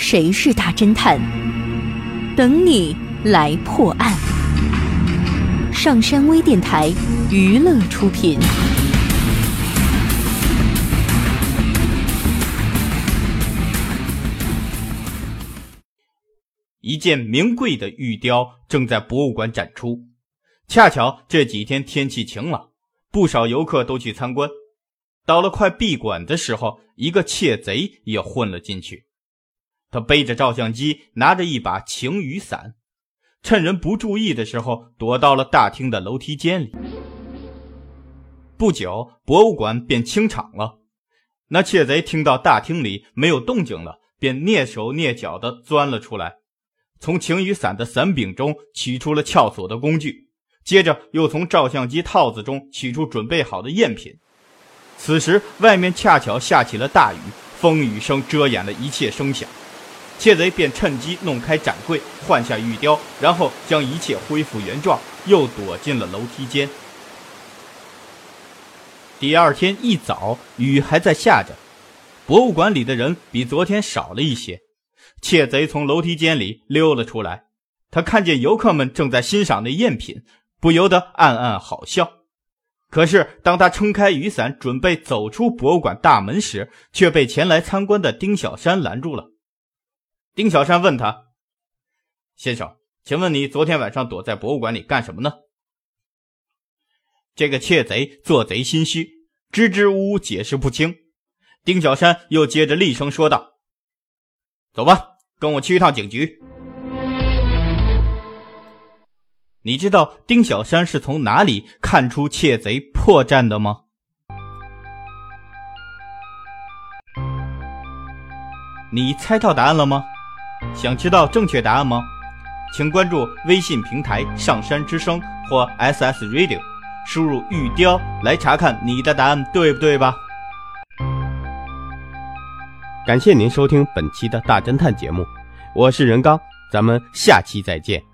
谁是大侦探？等你来破案。上山微电台娱乐出品。一件名贵的玉雕正在博物馆展出，恰巧这几天天气晴朗，不少游客都去参观。到了快闭馆的时候，一个窃贼也混了进去。他背着照相机，拿着一把晴雨伞，趁人不注意的时候，躲到了大厅的楼梯间里。不久，博物馆便清场了。那窃贼听到大厅里没有动静了，便蹑手蹑脚地钻了出来，从晴雨伞的伞柄中取出了撬锁的工具，接着又从照相机套子中取出准备好的赝品。此时，外面恰巧下起了大雨，风雨声遮掩了一切声响。窃贼便趁机弄开展柜，换下玉雕，然后将一切恢复原状，又躲进了楼梯间。第二天一早，雨还在下着，博物馆里的人比昨天少了一些。窃贼从楼梯间里溜了出来，他看见游客们正在欣赏那赝品，不由得暗暗好笑。可是，当他撑开雨伞，准备走出博物馆大门时，却被前来参观的丁小山拦住了。丁小山问他：“先生，请问你昨天晚上躲在博物馆里干什么呢？”这个窃贼做贼心虚，支支吾吾解释不清。丁小山又接着厉声说道：“走吧，跟我去一趟警局。”你知道丁小山是从哪里看出窃贼破绽的吗？你猜到答案了吗？想知道正确答案吗？请关注微信平台“上山之声”或 SS Radio，输入“玉雕”来查看你的答案对不对吧？感谢您收听本期的大侦探节目，我是任刚，咱们下期再见。